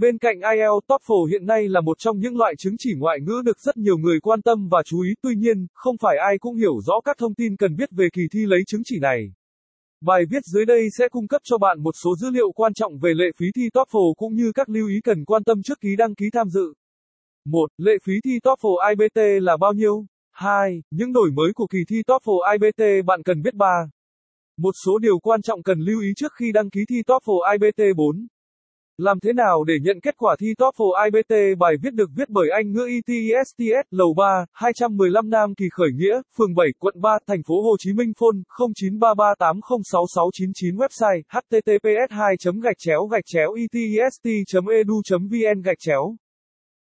Bên cạnh IELTS TOEFL hiện nay là một trong những loại chứng chỉ ngoại ngữ được rất nhiều người quan tâm và chú ý, tuy nhiên, không phải ai cũng hiểu rõ các thông tin cần biết về kỳ thi lấy chứng chỉ này. Bài viết dưới đây sẽ cung cấp cho bạn một số dữ liệu quan trọng về lệ phí thi TOEFL cũng như các lưu ý cần quan tâm trước khi đăng ký tham dự. 1. Lệ phí thi TOEFL IBT là bao nhiêu? 2. Những đổi mới của kỳ thi TOEFL IBT bạn cần biết 3. Một số điều quan trọng cần lưu ý trước khi đăng ký thi TOEFL IBT 4. Làm thế nào để nhận kết quả thi TOEFL IBT bài viết được viết bởi Anh ngữ ETSTS, Lầu 3, 215 Nam Kỳ Khởi Nghĩa, phường 7, quận 3, thành phố Hồ Chí Minh phone 0933806699 website https 2 gạch chéo gạch chéo itst.edu.vn gạch chéo.